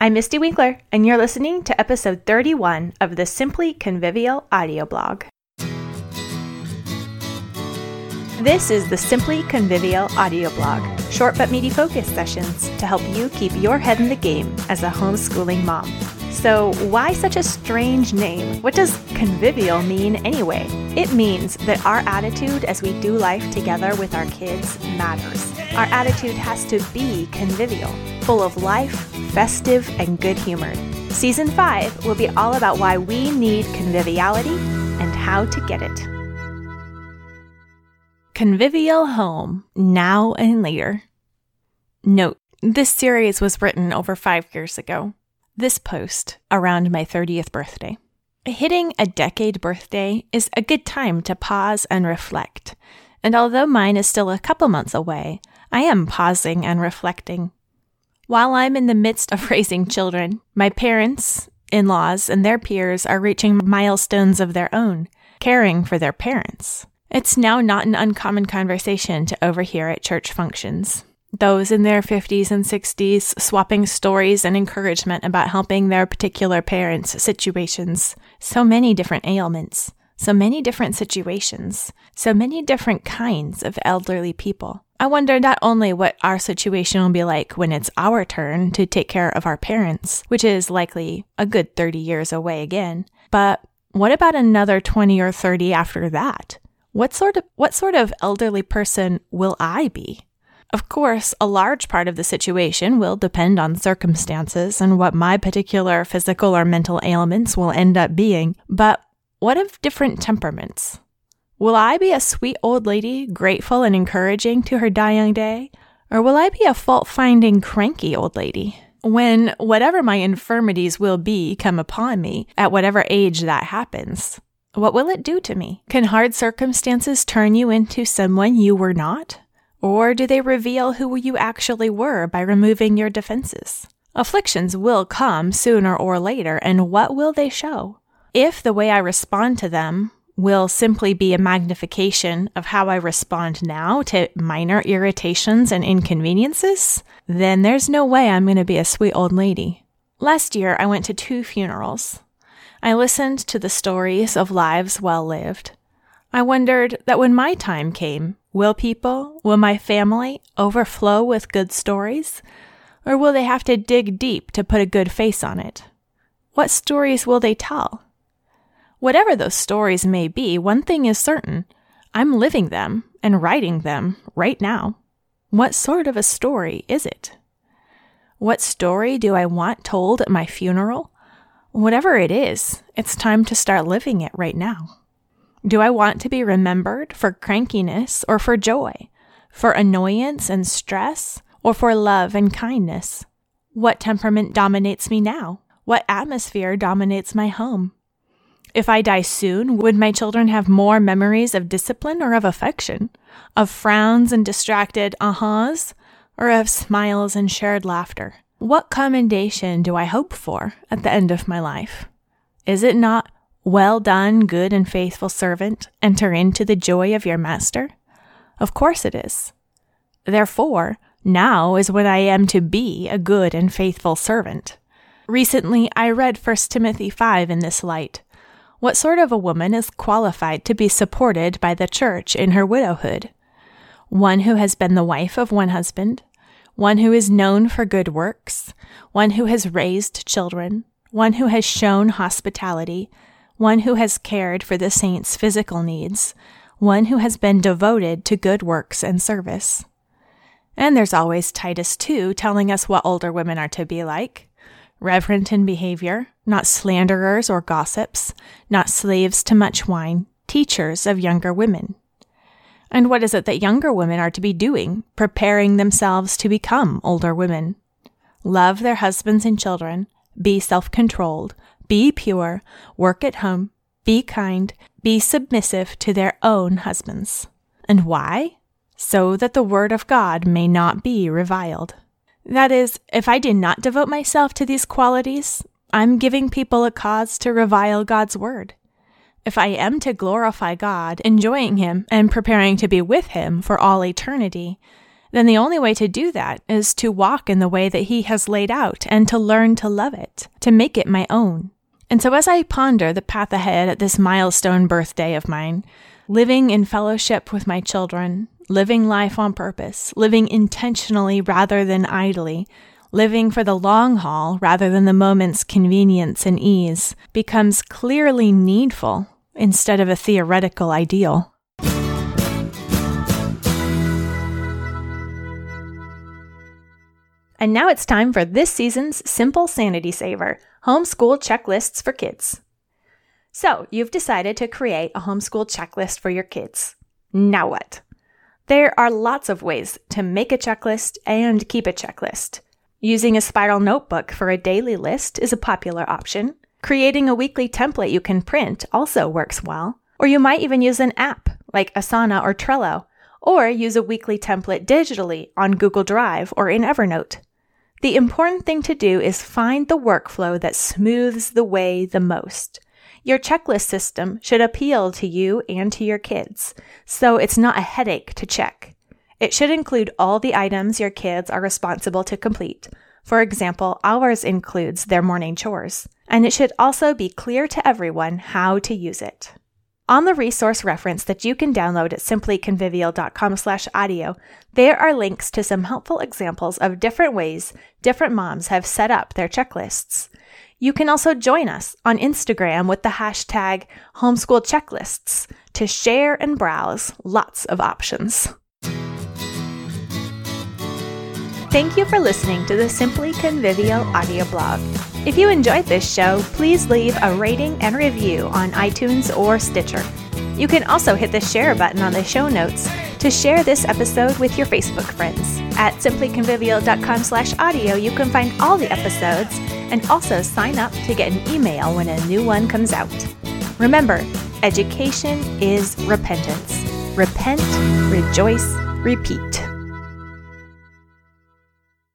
I'm Mystie Winkler, and you're listening to episode 31 of the Simply Convivial audio blog. This is the Simply Convivial audio blog, short but meaty focus sessions to help you keep your head in the game as a homeschooling mom. So, why such a strange name? What does convivial mean anyway? It means that our attitude as we do life together with our kids matters. Our attitude has to be convivial, full of life, festive, and good humored. Season 5 will be all about why we need conviviality and how to get it. Convivial Home, Now and Later. Note, this series was written over five years ago. This post around my 30th birthday. Hitting a decade birthday is a good time to pause and reflect. And although mine is still a couple months away, I am pausing and reflecting. While I'm in the midst of raising children, my parents, in laws, and their peers are reaching milestones of their own, caring for their parents. It's now not an uncommon conversation to overhear at church functions. Those in their 50s and 60s swapping stories and encouragement about helping their particular parents' situations. So many different ailments, so many different situations, so many different kinds of elderly people. I wonder not only what our situation will be like when it's our turn to take care of our parents, which is likely a good 30 years away again, but what about another 20 or 30 after that? What sort of what sort of elderly person will I be? Of course, a large part of the situation will depend on circumstances and what my particular physical or mental ailments will end up being, but what of different temperaments? Will I be a sweet old lady, grateful and encouraging to her dying day? Or will I be a fault finding, cranky old lady? When whatever my infirmities will be come upon me, at whatever age that happens, what will it do to me? Can hard circumstances turn you into someone you were not? Or do they reveal who you actually were by removing your defenses? Afflictions will come sooner or later, and what will they show? If the way I respond to them will simply be a magnification of how I respond now to minor irritations and inconveniences, then there's no way I'm going to be a sweet old lady. Last year, I went to two funerals. I listened to the stories of lives well lived. I wondered that when my time came, will people, will my family overflow with good stories? Or will they have to dig deep to put a good face on it? What stories will they tell? Whatever those stories may be, one thing is certain I'm living them and writing them right now. What sort of a story is it? What story do I want told at my funeral? Whatever it is, it's time to start living it right now. Do I want to be remembered for crankiness or for joy, for annoyance and stress, or for love and kindness? What temperament dominates me now? What atmosphere dominates my home? If I die soon, would my children have more memories of discipline or of affection, of frowns and distracted ahas, or of smiles and shared laughter? What commendation do I hope for at the end of my life? Is it not, Well done, good and faithful servant, enter into the joy of your master? Of course it is. Therefore, now is when I am to be a good and faithful servant. Recently, I read 1 Timothy 5 in this light. What sort of a woman is qualified to be supported by the church in her widowhood? One who has been the wife of one husband, one who is known for good works, one who has raised children, one who has shown hospitality, one who has cared for the saints' physical needs, one who has been devoted to good works and service. And there's always Titus 2 telling us what older women are to be like reverent in behavior, not slanderers or gossips, not slaves to much wine, teachers of younger women. And what is it that younger women are to be doing? Preparing themselves to become older women. Love their husbands and children, be self controlled, be pure, work at home, be kind, be submissive to their own husbands. And why? So that the word of God may not be reviled. That is, if I did not devote myself to these qualities, I'm giving people a cause to revile God's word. If I am to glorify God, enjoying Him, and preparing to be with Him for all eternity, then the only way to do that is to walk in the way that He has laid out and to learn to love it, to make it my own. And so, as I ponder the path ahead at this milestone birthday of mine, living in fellowship with my children, living life on purpose, living intentionally rather than idly, living for the long haul rather than the moment's convenience and ease, becomes clearly needful instead of a theoretical ideal. And now it's time for this season's Simple Sanity Saver Homeschool Checklists for Kids. So, you've decided to create a homeschool checklist for your kids. Now what? There are lots of ways to make a checklist and keep a checklist. Using a spiral notebook for a daily list is a popular option. Creating a weekly template you can print also works well. Or you might even use an app like Asana or Trello, or use a weekly template digitally on Google Drive or in Evernote. The important thing to do is find the workflow that smooths the way the most. Your checklist system should appeal to you and to your kids, so it's not a headache to check. It should include all the items your kids are responsible to complete. For example, ours includes their morning chores, and it should also be clear to everyone how to use it. On the resource reference that you can download at simplyconvivial.com slash audio, there are links to some helpful examples of different ways different moms have set up their checklists. You can also join us on Instagram with the hashtag homeschool checklists to share and browse lots of options. Thank you for listening to the Simply Convivial audio blog. If you enjoyed this show, please leave a rating and review on iTunes or Stitcher. You can also hit the share button on the show notes to share this episode with your Facebook friends. At simplyconvivial.com slash audio, you can find all the episodes and also sign up to get an email when a new one comes out. Remember, education is repentance. Repent, rejoice, repeat.